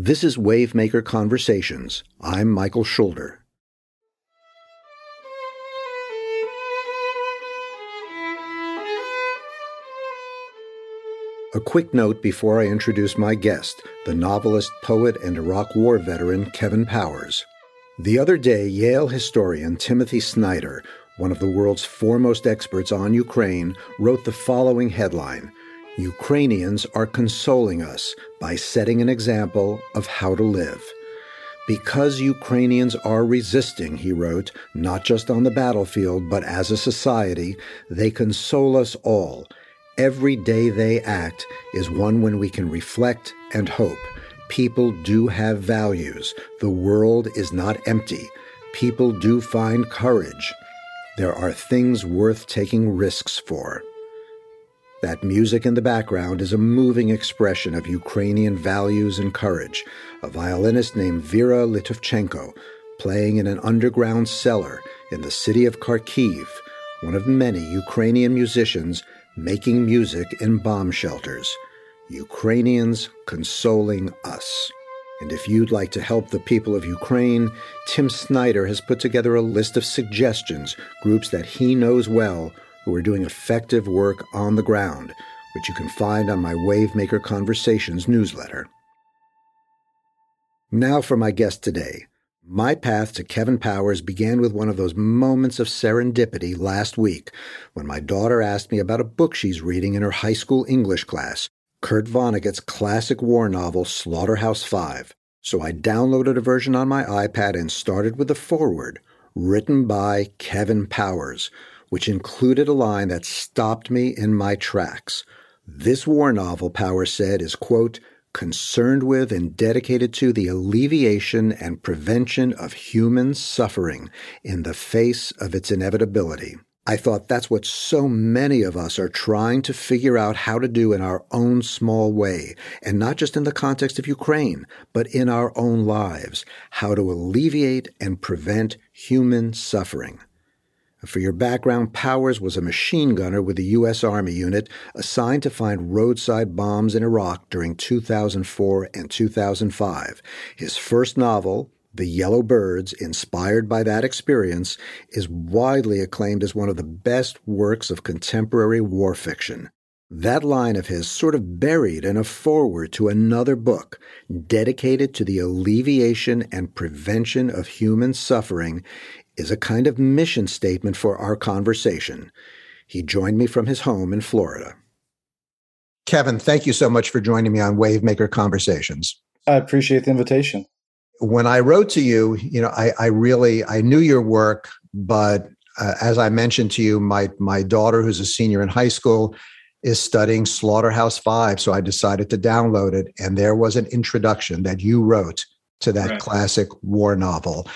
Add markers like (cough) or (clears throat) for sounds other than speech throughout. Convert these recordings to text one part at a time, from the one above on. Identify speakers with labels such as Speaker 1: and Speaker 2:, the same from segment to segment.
Speaker 1: This is Wavemaker Conversations. I'm Michael Schulder. A quick note before I introduce my guest, the novelist, poet, and Iraq War veteran Kevin Powers. The other day, Yale historian Timothy Snyder, one of the world's foremost experts on Ukraine, wrote the following headline Ukrainians are consoling us by setting an example of how to live. Because Ukrainians are resisting, he wrote, not just on the battlefield, but as a society, they console us all. Every day they act is one when we can reflect and hope. People do have values. The world is not empty. People do find courage. There are things worth taking risks for. That music in the background is a moving expression of Ukrainian values and courage. A violinist named Vera Litovchenko playing in an underground cellar in the city of Kharkiv, one of many Ukrainian musicians making music in bomb shelters. Ukrainians consoling us. And if you'd like to help the people of Ukraine, Tim Snyder has put together a list of suggestions, groups that he knows well who are doing effective work on the ground, which you can find on my Wavemaker Conversations newsletter. Now for my guest today. My path to Kevin Powers began with one of those moments of serendipity last week when my daughter asked me about a book she's reading in her high school English class, Kurt Vonnegut's classic war novel Slaughterhouse Five. So I downloaded a version on my iPad and started with the foreword, written by Kevin Powers, which included a line that stopped me in my tracks. This war novel, Powers said, is, quote, concerned with and dedicated to the alleviation and prevention of human suffering in the face of its inevitability. I thought that's what so many of us are trying to figure out how to do in our own small way, and not just in the context of Ukraine, but in our own lives, how to alleviate and prevent human suffering. For your background, Powers was a machine gunner with the U.S. Army unit assigned to find roadside bombs in Iraq during 2004 and 2005. His first novel, The Yellow Birds, inspired by that experience, is widely acclaimed as one of the best works of contemporary war fiction. That line of his sort of buried in a foreword to another book dedicated to the alleviation and prevention of human suffering is a kind of mission statement for our conversation. He joined me from his home in Florida. Kevin, thank you so much for joining me on Wavemaker Conversations.
Speaker 2: I appreciate the invitation.
Speaker 1: When I wrote to you, you know, I, I really I knew your work, but uh, as I mentioned to you, my my daughter, who's a senior in high school, is studying Slaughterhouse Five, so I decided to download it, and there was an introduction that you wrote to that right. classic war novel.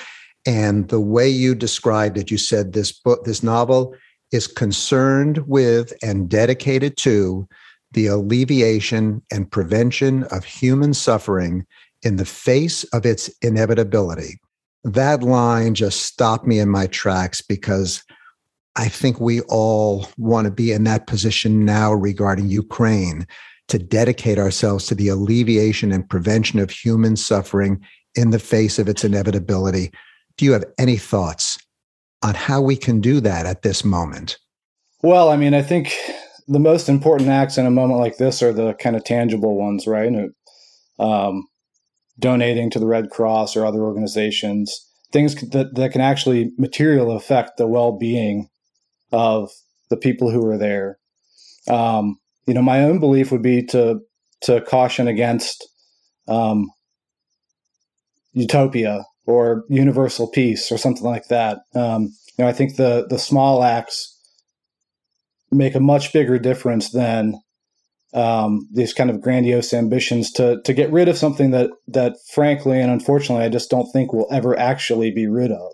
Speaker 1: And the way you described it, you said this book, this novel is concerned with and dedicated to the alleviation and prevention of human suffering in the face of its inevitability. That line just stopped me in my tracks because I think we all want to be in that position now regarding Ukraine to dedicate ourselves to the alleviation and prevention of human suffering in the face of its inevitability do you have any thoughts on how we can do that at this moment?
Speaker 2: Well, I mean, I think the most important acts in a moment like this are the kind of tangible ones, right? Um, donating to the Red Cross or other organizations, things that, that can actually materially affect the well being of the people who are there. Um, you know, my own belief would be to to caution against um, utopia or universal peace or something like that. Um, you know, I think the the small acts make a much bigger difference than um, these kind of grandiose ambitions to to get rid of something that that frankly and unfortunately I just don't think will ever actually be rid of.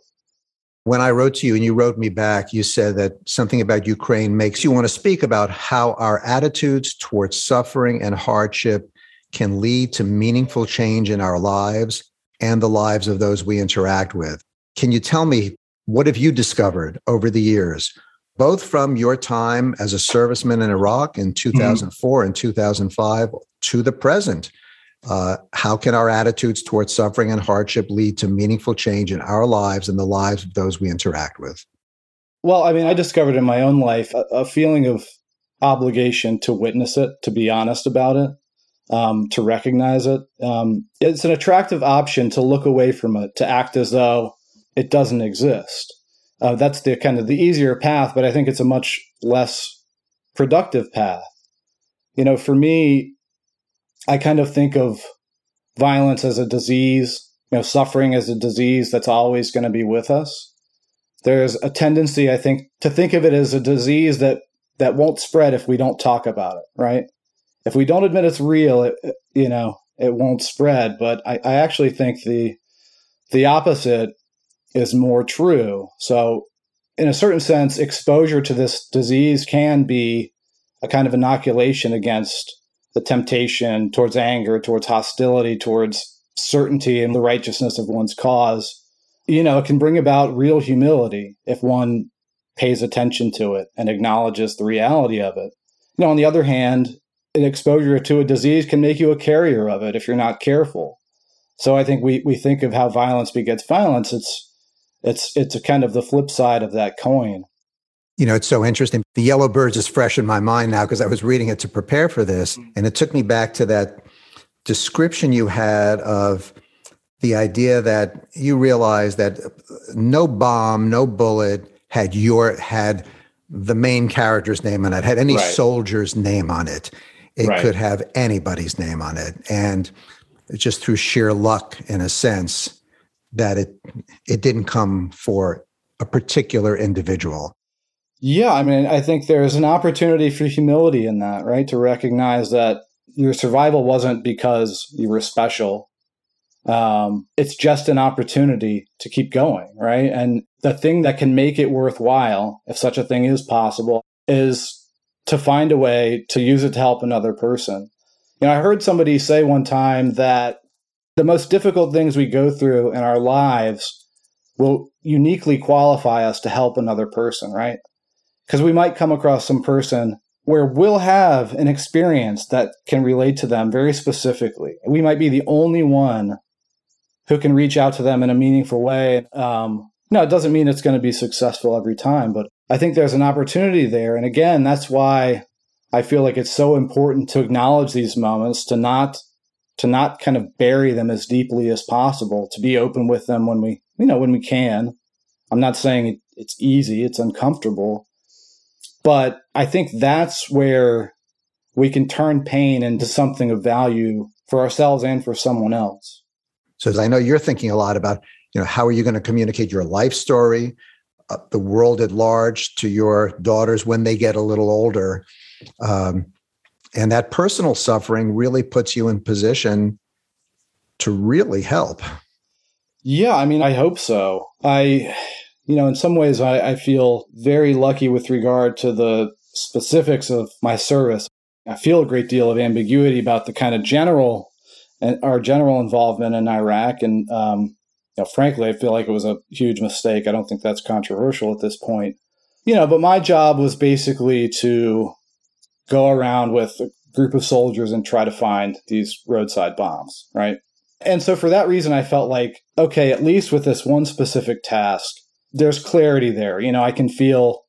Speaker 1: When I wrote to you and you wrote me back, you said that something about Ukraine makes you want to speak about how our attitudes towards suffering and hardship can lead to meaningful change in our lives and the lives of those we interact with. Can you tell me what have you discovered over the years, both from your time as a serviceman in Iraq in 2004 mm-hmm. and 2005 to the present? Uh, how can our attitudes towards suffering and hardship lead to meaningful change in our lives and the lives of those we interact with?
Speaker 2: Well, I mean, I discovered in my own life a, a feeling of obligation to witness it, to be honest about it, um, to recognize it. Um, it's an attractive option to look away from it, to act as though it doesn't exist. Uh, that's the kind of the easier path, but I think it's a much less productive path. You know, for me, I kind of think of violence as a disease, you know, suffering as a disease that's always going to be with us. There's a tendency, I think, to think of it as a disease that that won't spread if we don't talk about it, right? If we don't admit it's real, it, you know, it won't spread. But I, I actually think the the opposite is more true. So, in a certain sense, exposure to this disease can be a kind of inoculation against the temptation towards anger, towards hostility, towards certainty and the righteousness of one's cause. You know, it can bring about real humility if one pays attention to it and acknowledges the reality of it. You know, on the other hand, an exposure to a disease can make you a carrier of it if you're not careful. So I think we, we think of how violence begets violence. It's it's it's a kind of the flip side of that coin.
Speaker 1: You know, it's so interesting. The Yellow Birds is fresh in my mind now because I was reading it to prepare for this. Mm-hmm. And it took me back to that description you had of the idea that you realized that no bomb, no bullet had your had the main character's name on it, had any right. soldier's name on it. It right. could have anybody's name on it. And just through sheer luck, in a sense, that it it didn't come for a particular individual.
Speaker 2: Yeah, I mean, I think there's an opportunity for humility in that, right? To recognize that your survival wasn't because you were special. Um, it's just an opportunity to keep going, right? And the thing that can make it worthwhile, if such a thing is possible, is to find a way to use it to help another person. You know, I heard somebody say one time that the most difficult things we go through in our lives will uniquely qualify us to help another person, right? Because we might come across some person where we'll have an experience that can relate to them very specifically. We might be the only one who can reach out to them in a meaningful way. Um, no, it doesn't mean it's going to be successful every time, but I think there's an opportunity there. And again, that's why I feel like it's so important to acknowledge these moments, to not to not kind of bury them as deeply as possible, to be open with them when we, you know, when we can. I'm not saying it's easy, it's uncomfortable, but I think that's where we can turn pain into something of value for ourselves and for someone else.
Speaker 1: So, I know you're thinking a lot about, you know, how are you going to communicate your life story, uh, the world at large to your daughters when they get a little older? Um, and that personal suffering really puts you in position to really help.
Speaker 2: Yeah, I mean, I hope so. I, you know, in some ways, I, I feel very lucky with regard to the specifics of my service. I feel a great deal of ambiguity about the kind of general and our general involvement in Iraq. And, um, you know, frankly, I feel like it was a huge mistake. I don't think that's controversial at this point. You know, but my job was basically to go around with a group of soldiers and try to find these roadside bombs, right? And so for that reason, I felt like, okay, at least with this one specific task, there's clarity there. You know, I can feel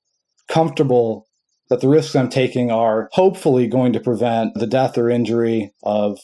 Speaker 2: comfortable that the risks I'm taking are hopefully going to prevent the death or injury of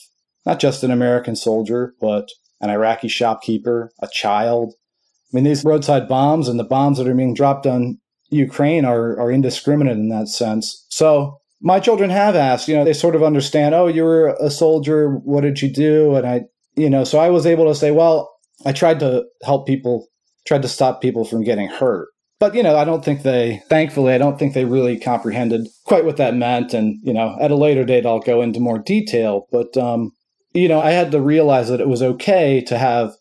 Speaker 2: not just an American soldier, but an Iraqi shopkeeper, a child. I mean, these roadside bombs and the bombs that are being dropped on Ukraine are, are indiscriminate in that sense. So my children have asked, you know, they sort of understand, oh, you were a soldier. What did you do? And I, you know, so I was able to say, well, I tried to help people, tried to stop people from getting hurt. But, you know, I don't think they, thankfully, I don't think they really comprehended quite what that meant. And, you know, at a later date, I'll go into more detail. But, um, you know, I had to realize that it was okay to have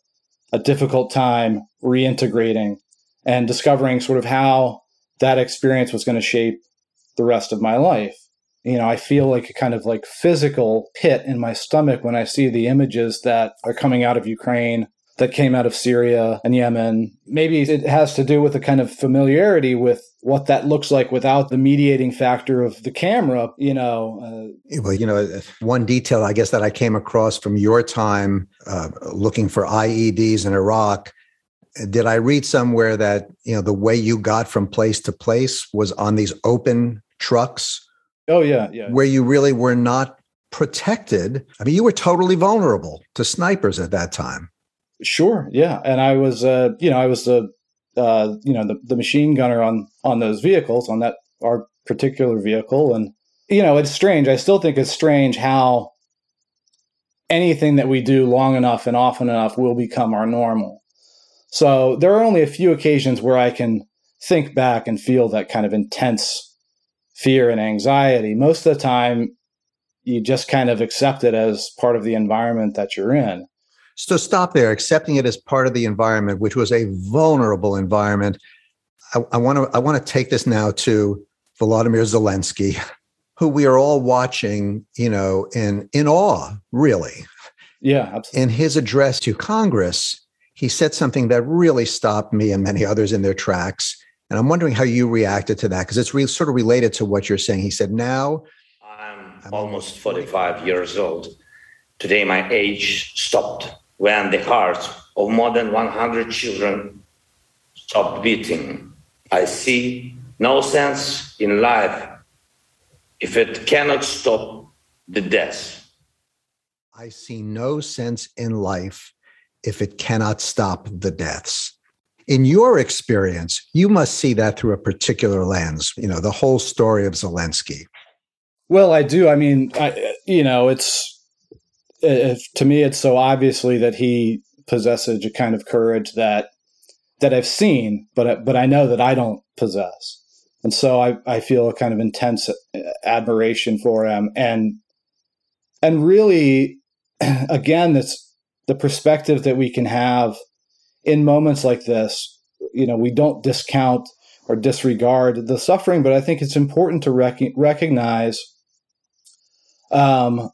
Speaker 2: a difficult time reintegrating and discovering sort of how that experience was going to shape the rest of my life you know, I feel like a kind of like physical pit in my stomach when I see the images that are coming out of Ukraine that came out of Syria and Yemen. Maybe it has to do with a kind of familiarity with what that looks like without the mediating factor of the camera, you know.
Speaker 1: Uh, well, you know, one detail I guess that I came across from your time uh, looking for IEDs in Iraq. Did I read somewhere that, you know, the way you got from place to place was on these open trucks?
Speaker 2: Oh, yeah, yeah.
Speaker 1: Where you really were not protected. I mean, you were totally vulnerable to snipers at that time.
Speaker 2: Sure. Yeah. And I was, uh, you know, I was the, uh, you know, the, the machine gunner on, on those vehicles, on that, our particular vehicle. And, you know, it's strange. I still think it's strange how anything that we do long enough and often enough will become our normal. So there are only a few occasions where I can think back and feel that kind of intense fear and anxiety. Most of the time, you just kind of accept it as part of the environment that you're in.
Speaker 1: So stop there, accepting it as part of the environment, which was a vulnerable environment. I want to I want to take this now to Volodymyr Zelensky, who we are all watching, you know, in in awe, really.
Speaker 2: Yeah, absolutely.
Speaker 1: In his address to Congress, he said something that really stopped me and many others in their tracks. And I'm wondering how you reacted to that because it's re- sort of related to what you're saying. He said, "Now
Speaker 3: I'm, I'm almost 45 years old. Today my age stopped when the hearts of more than 100 children stopped beating. I see no sense in life if it cannot stop the death.
Speaker 1: I see no sense in life if it cannot stop the deaths. In your experience, you must see that through a particular lens, you know, the whole story of Zelensky.
Speaker 2: Well, I do. I mean, I, you know, it's if, to me, it's so obviously that he possesses a kind of courage that that I've seen, but but I know that I don't possess, and so I I feel a kind of intense admiration for him, and and really, (clears throat) again, that's the perspective that we can have in moments like this. You know, we don't discount or disregard the suffering, but I think it's important to rec- recognize um,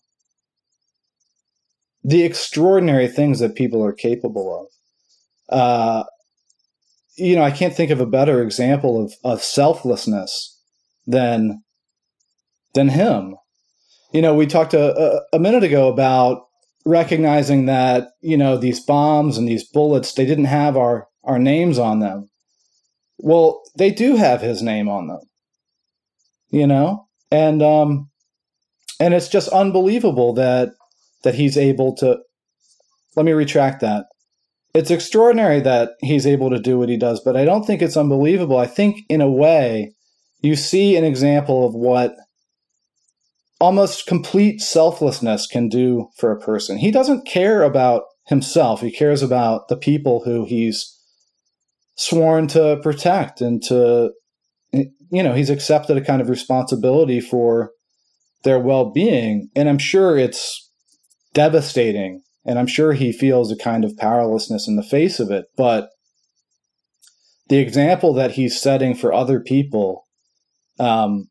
Speaker 2: the extraordinary things that people are capable of. Uh, you know, I can't think of a better example of, of selflessness than than him. You know, we talked a, a, minute ago about recognizing that you know these bombs and these bullets they didn't have our our names on them. Well, they do have his name on them. You know, and um, and it's just unbelievable that that he's able to. Let me retract that. It's extraordinary that he's able to do what he does, but I don't think it's unbelievable. I think, in a way, you see an example of what almost complete selflessness can do for a person. He doesn't care about himself, he cares about the people who he's sworn to protect and to, you know, he's accepted a kind of responsibility for their well being. And I'm sure it's devastating. And I'm sure he feels a kind of powerlessness in the face of it. But the example that he's setting for other people um,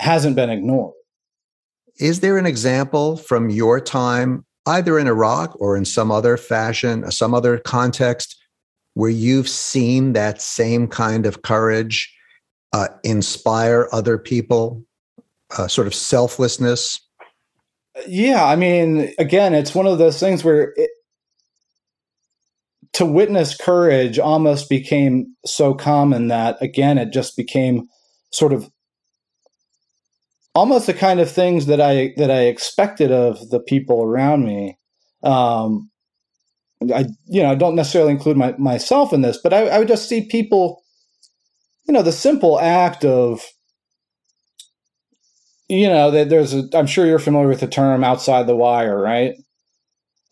Speaker 2: hasn't been ignored.
Speaker 1: Is there an example from your time, either in Iraq or in some other fashion, some other context, where you've seen that same kind of courage uh, inspire other people, uh, sort of selflessness?
Speaker 2: Yeah, I mean, again, it's one of those things where it, to witness courage almost became so common that again, it just became sort of almost the kind of things that I that I expected of the people around me. Um, I you know I don't necessarily include my, myself in this, but I, I would just see people, you know, the simple act of you know, there's a, I'm sure you're familiar with the term outside the wire, right?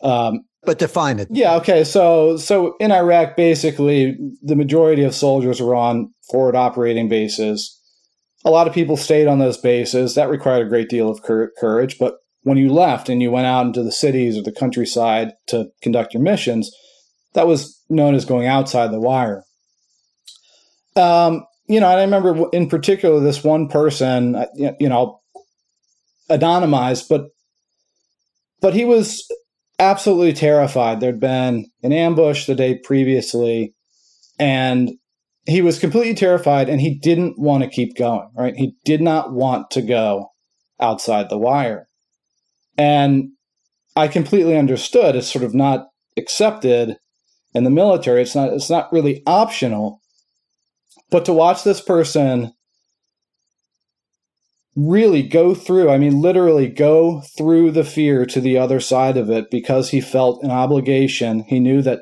Speaker 1: Um, but define it.
Speaker 2: Yeah. Okay. So, so in Iraq, basically, the majority of soldiers were on forward operating bases. A lot of people stayed on those bases. That required a great deal of courage. But when you left and you went out into the cities or the countryside to conduct your missions, that was known as going outside the wire. Um, you know, and I remember in particular this one person. You know, anonymized, but but he was absolutely terrified. There'd been an ambush the day previously, and he was completely terrified and he didn't want to keep going, right? He did not want to go outside the wire. And I completely understood. It's sort of not accepted in the military. It's not it's not really optional. But to watch this person really go through, I mean, literally go through the fear to the other side of it because he felt an obligation. He knew that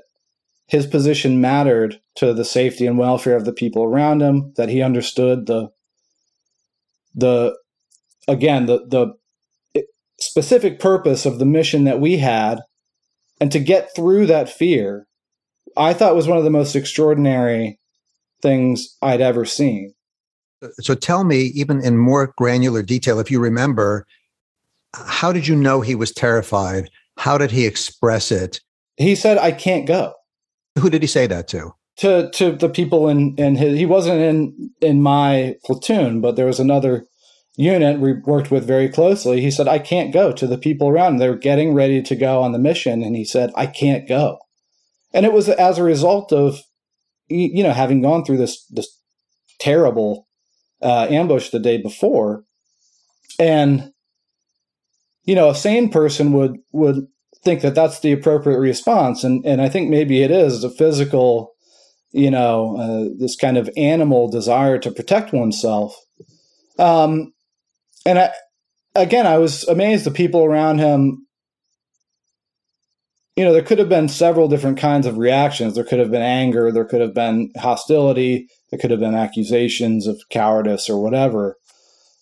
Speaker 2: his position mattered to the safety and welfare of the people around him, that he understood the, the, again, the, the specific purpose of the mission that we had. And to get through that fear, I thought was one of the most extraordinary things I'd ever seen.
Speaker 1: So tell me, even in more granular detail, if you remember, how did you know he was terrified? How did he express it?
Speaker 2: He said, I can't go.
Speaker 1: Who did he say that to?
Speaker 2: To to the people in, in his he wasn't in in my platoon, but there was another unit we worked with very closely. He said, I can't go to the people around. They're getting ready to go on the mission. And he said, I can't go. And it was as a result of you know having gone through this this terrible uh, ambush the day before, and you know a sane person would would think that that's the appropriate response, and and I think maybe it is a physical, you know, uh, this kind of animal desire to protect oneself. Um, and I, again, I was amazed the people around him you know, there could have been several different kinds of reactions. There could have been anger, there could have been hostility, there could have been accusations of cowardice or whatever.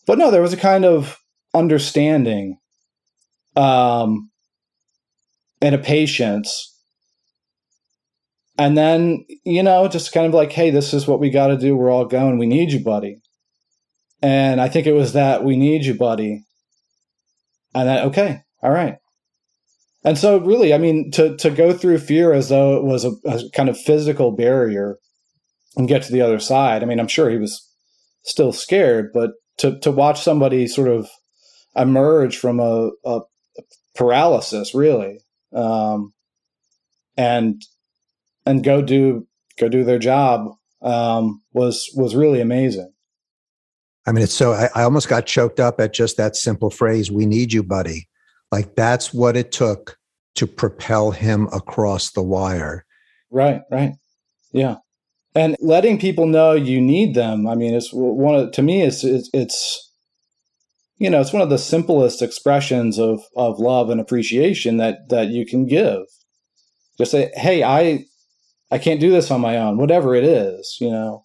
Speaker 2: But no, there was a kind of understanding um, and a patience. And then, you know, just kind of like, hey, this is what we got to do. We're all going. We need you, buddy. And I think it was that we need you, buddy. And then, okay, all right. And so, really, I mean, to to go through fear as though it was a, a, kind of physical barrier and get to the other side. I mean, I'm sure he was still scared, but to to watch somebody sort of emerge from a, a paralysis, really, um, and and go do go do their job um, was was really amazing.
Speaker 1: I mean, it's so I, I almost got choked up at just that simple phrase. We need you, buddy. Like that's what it took to propel him across the wire.
Speaker 2: Right, right. Yeah. And letting people know you need them. I mean, it's one of, to me, it's, it's, it's, you know, it's one of the simplest expressions of, of love and appreciation that, that you can give. Just say, Hey, I, I can't do this on my own, whatever it is, you know.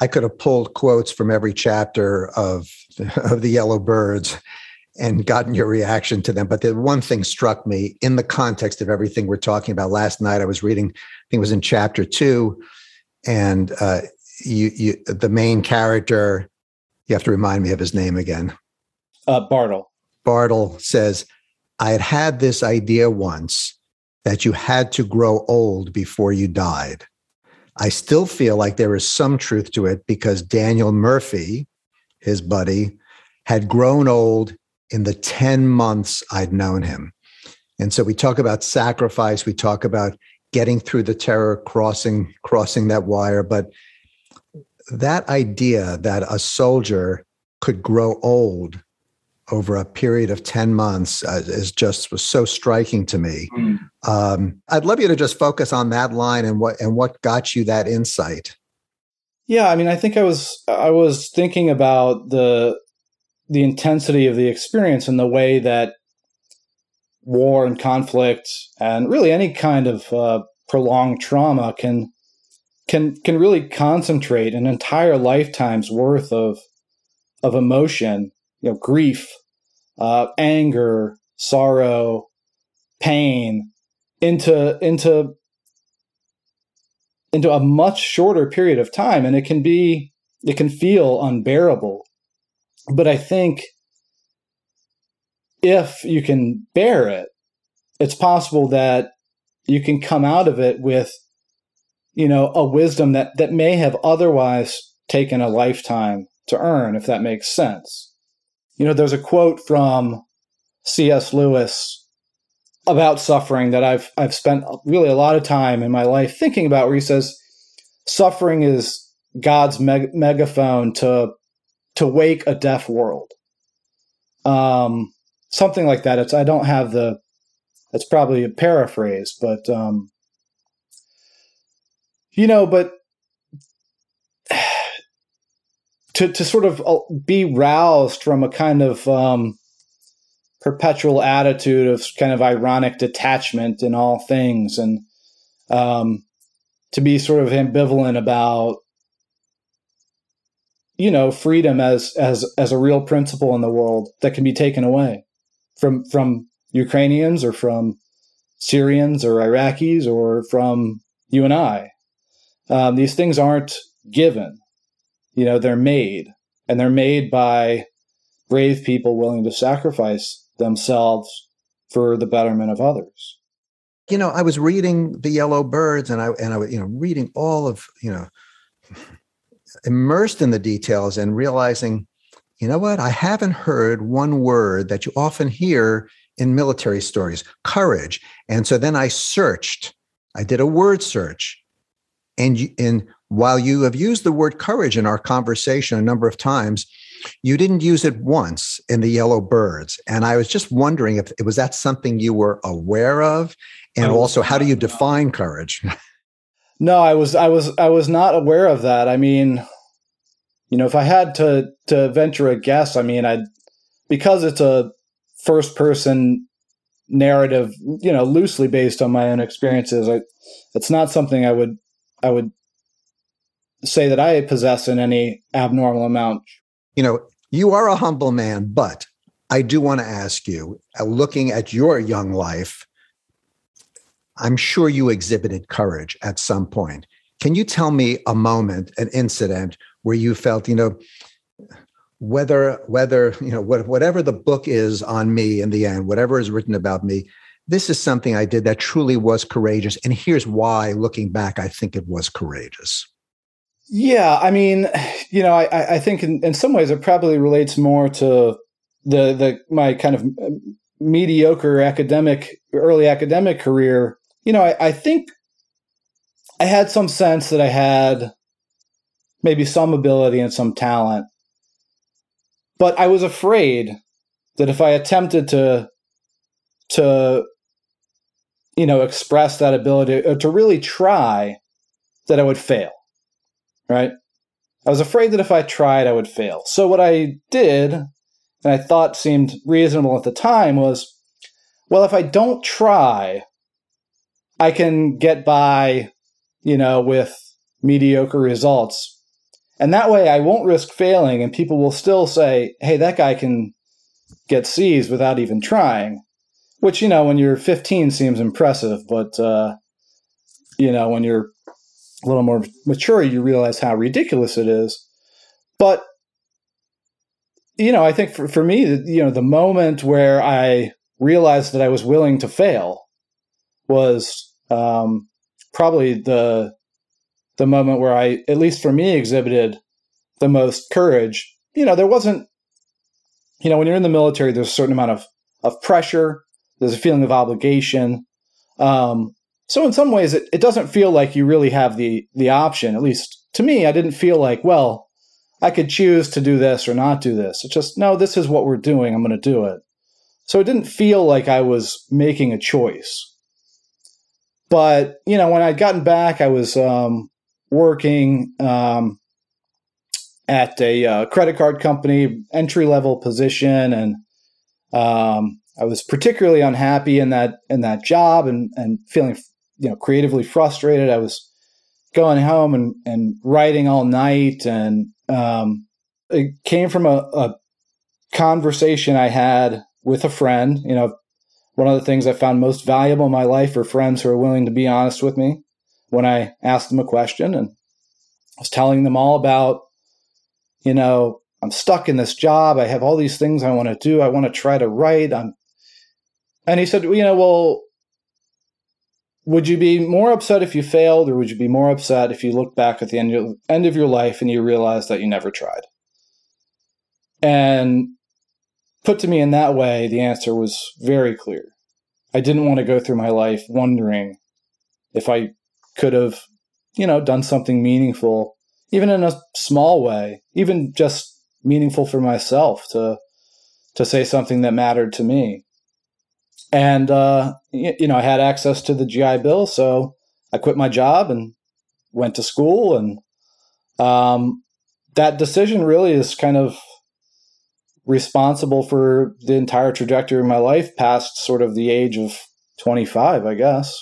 Speaker 1: I could have pulled quotes from every chapter of, (laughs) of the Yellow Birds and gotten your reaction to them. But the one thing struck me in the context of everything we're talking about. Last night, I was reading, I think it was in chapter two, and uh, you, you, the main character, you have to remind me of his name again.
Speaker 2: Uh, Bartle.
Speaker 1: Bartle says, I had had this idea once that you had to grow old before you died. I still feel like there is some truth to it because Daniel Murphy, his buddy, had grown old in the 10 months I'd known him. And so we talk about sacrifice, we talk about getting through the terror, crossing crossing that wire, but that idea that a soldier could grow old over a period of 10 months uh, is just was so striking to me. Mm. Um, I'd love you to just focus on that line and what and what got you that insight.
Speaker 2: Yeah, I mean, I think I was I was thinking about the the intensity of the experience and the way that war and conflict and really any kind of uh, prolonged trauma can can can really concentrate an entire lifetime's worth of of emotion, you know, grief, uh, anger, sorrow, pain into into into a much shorter period of time, and it can be it can feel unbearable but I think if you can bear it, it's possible that you can come out of it with, you know, a wisdom that, that may have otherwise taken a lifetime to earn, if that makes sense. You know, there's a quote from C.S. Lewis about suffering that I've I've spent really a lot of time in my life thinking about, where he says suffering is God's meg- megaphone to to wake a deaf world. Um, something like that. It's I don't have the. It's probably a paraphrase, but um, you know, but (sighs) to to sort of uh, be roused from a kind of um, perpetual attitude of kind of ironic detachment in all things, and um, to be sort of ambivalent about you know freedom as as as a real principle in the world that can be taken away from from Ukrainians or from Syrians or Iraqis or from you and I. Um, these things aren't given, you know, they're made, and they're made by brave people willing to sacrifice themselves for the betterment of others.
Speaker 1: You know, I was reading The Yellow Birds, and I and I was you know reading all of you know immersed in the details and realizing, you know what, I haven't heard one word that you often hear in military stories, courage. And so then I searched. I did a word search, and you, and while you have used the word courage in our conversation a number of times, you didn't use it once in the yellow birds. And I was just wondering if it was that something you were aware of? And oh, also, how do you define courage? (laughs)
Speaker 2: No, I was I was I was not aware of that. I mean, you know, if I had to to venture a guess, I mean, I because it's a first person narrative, you know, loosely based on my own experiences. I, it's not something I would I would say that I possess in any abnormal amount.
Speaker 1: You know, you are a humble man, but I do want to ask you, uh, looking at your young life, I'm sure you exhibited courage at some point. Can you tell me a moment, an incident where you felt, you know, whether whether you know whatever the book is on me in the end, whatever is written about me, this is something I did that truly was courageous, and here's why. Looking back, I think it was courageous.
Speaker 2: Yeah, I mean, you know, I, I think in, in some ways it probably relates more to the the my kind of mediocre academic early academic career. You know, I, I think I had some sense that I had maybe some ability and some talent, but I was afraid that if I attempted to to you know express that ability or to really try, that I would fail right? I was afraid that if I tried, I would fail. So what I did, and I thought seemed reasonable at the time, was well, if I don't try, I can get by, you know, with mediocre results. And that way I won't risk failing, and people will still say, hey, that guy can get C's without even trying. Which, you know, when you're 15 seems impressive, but, uh, you know, when you're a little more mature, you realize how ridiculous it is. But you know, I think for, for me, you know, the moment where I realized that I was willing to fail was um, probably the the moment where I, at least for me, exhibited the most courage. You know, there wasn't, you know, when you're in the military, there's a certain amount of of pressure. There's a feeling of obligation. Um, so in some ways, it, it doesn't feel like you really have the the option. At least to me, I didn't feel like, well, I could choose to do this or not do this. It's just no, this is what we're doing. I'm going to do it. So it didn't feel like I was making a choice. But you know, when I'd gotten back, I was um, working um, at a uh, credit card company, entry level position, and um, I was particularly unhappy in that in that job and and feeling you know creatively frustrated. I was going home and, and writing all night, and um, it came from a, a conversation I had with a friend. You know, one of the things I found most valuable in my life are friends who are willing to be honest with me when I asked them a question, and I was telling them all about, you know, I'm stuck in this job. I have all these things I want to do. I want to try to write. I'm, and he said, you know, well, would you be more upset if you failed, or would you be more upset if you look back at the end of, end of your life and you realize that you never tried? And put to me in that way, the answer was very clear. I didn't want to go through my life wondering if I could have, you know, done something meaningful, even in a small way, even just meaningful for myself to to say something that mattered to me. And uh, you know, I had access to the GI Bill, so I quit my job and went to school, and um, that decision really is kind of responsible for the entire trajectory of my life past sort of the age of 25, I guess.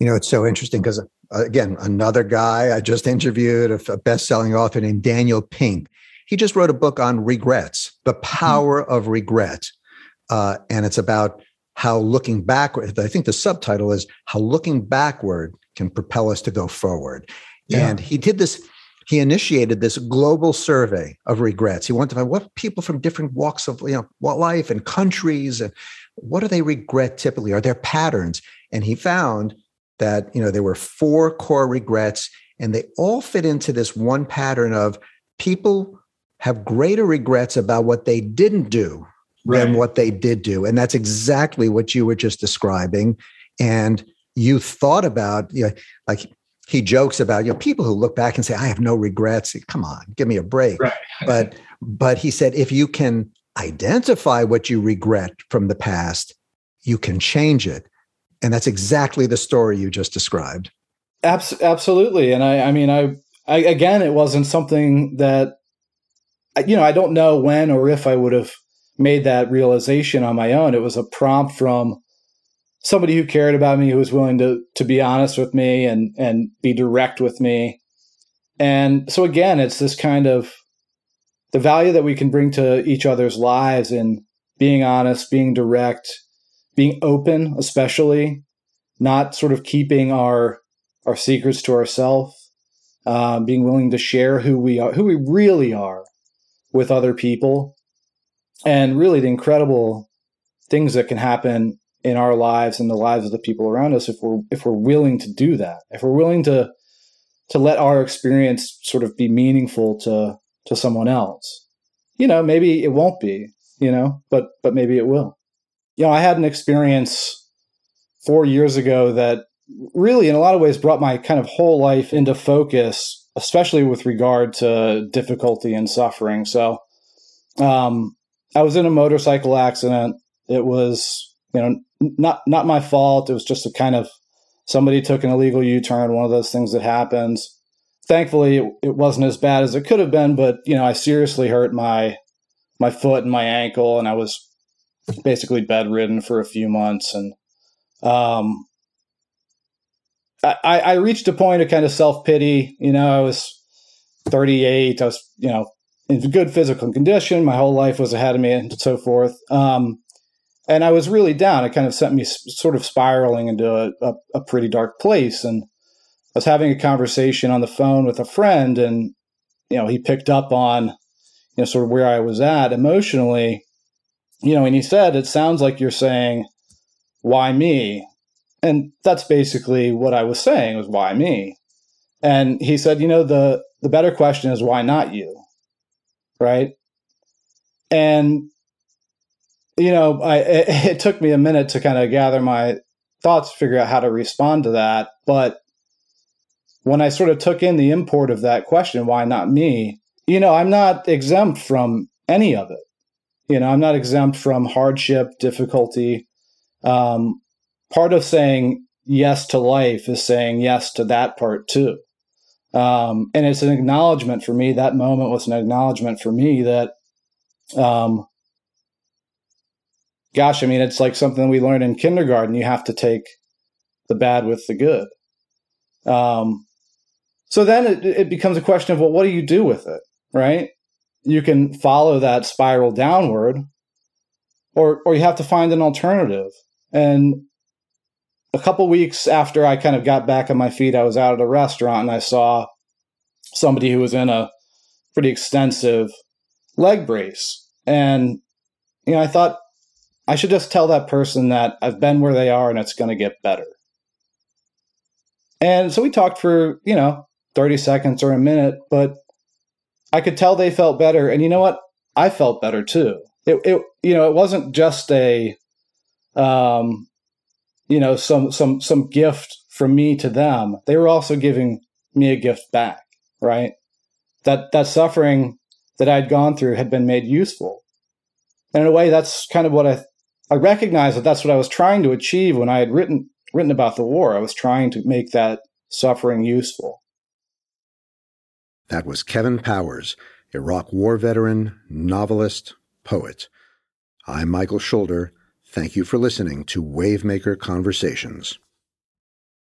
Speaker 1: You know, it's so interesting because, uh, again, another guy I just interviewed, a best selling author named Daniel Pink. He just wrote a book on regrets, the power mm-hmm. of regret. Uh, and it's about how looking backward, I think the subtitle is How Looking Backward Can Propel Us to Go Forward. Yeah. And he did this he initiated this global survey of regrets. He wanted to find what people from different walks of you know life and countries and what do they regret typically? Are there patterns? And he found that you know there were four core regrets, and they all fit into this one pattern of people have greater regrets about what they didn't do right. than what they did do, and that's exactly what you were just describing. And you thought about you know, like he jokes about you know people who look back and say i have no regrets. Come on give me a break. Right. (laughs) but but he said if you can identify what you regret from the past you can change it. And that's exactly the story you just described.
Speaker 2: Abs- absolutely. And i i mean I, I again it wasn't something that you know i don't know when or if i would have made that realization on my own. It was a prompt from somebody who cared about me, who was willing to to be honest with me and and be direct with me. And so again, it's this kind of the value that we can bring to each other's lives in being honest, being direct, being open, especially not sort of keeping our our secrets to ourselves, uh, being willing to share who we are, who we really are, with other people, and really the incredible things that can happen in our lives and the lives of the people around us if we're if we're willing to do that if we're willing to to let our experience sort of be meaningful to to someone else. You know maybe it won't be you know but but maybe it will. You know i had an experience 4 years ago that really in a lot of ways brought my kind of whole life into focus especially with regard to difficulty and suffering. So um i was in a motorcycle accident. It was you know not not my fault. It was just a kind of somebody took an illegal U-turn, one of those things that happens. Thankfully, it, it wasn't as bad as it could have been, but you know, I seriously hurt my my foot and my ankle, and I was basically bedridden for a few months. And um, I, I reached a point of kind of self pity. You know, I was 38. I was, you know, in good physical condition. My whole life was ahead of me, and so forth. Um, and I was really down. It kind of sent me sort of spiraling into a, a, a, pretty dark place. And I was having a conversation on the phone with a friend, and you know, he picked up on you know sort of where I was at emotionally. You know, and he said, "It sounds like you're saying, why me?" And that's basically what I was saying was why me. And he said, "You know, the the better question is why not you?" Right? And you know, I, it, (laughs) it took me a minute to kind of gather my thoughts, figure out how to respond to that. But when I sort of took in the import of that question, why not me? You know, I'm not exempt from any of it. You know, I'm not exempt from hardship, difficulty. Um, part of saying yes to life is saying yes to that part too. Um, and it's an acknowledgement for me. That moment was an acknowledgement for me that um, gosh, I mean, it's like something we learned in kindergarten. You have to take the bad with the good. Um, so then it, it becomes a question of, well, what do you do with it? Right? You can follow that spiral downward, or or you have to find an alternative. And a couple weeks after I kind of got back on my feet, I was out at a restaurant and I saw somebody who was in a pretty extensive leg brace. And you know, I thought, I should just tell that person that I've been where they are and it's going to get better. And so we talked for, you know, 30 seconds or a minute, but I could tell they felt better. And you know what? I felt better too. It, it you know, it wasn't just a, um, you know, some some some gift from me to them, they were also giving me a gift back, right? That that suffering that I'd gone through had been made useful. And in a way, that's kind of what I I recognize that that's what I was trying to achieve when I had written written about the war. I was trying to make that suffering useful.
Speaker 1: That was Kevin Powers, Iraq War veteran, novelist, poet. I'm Michael Schulder. Thank you for listening to Wavemaker Conversations.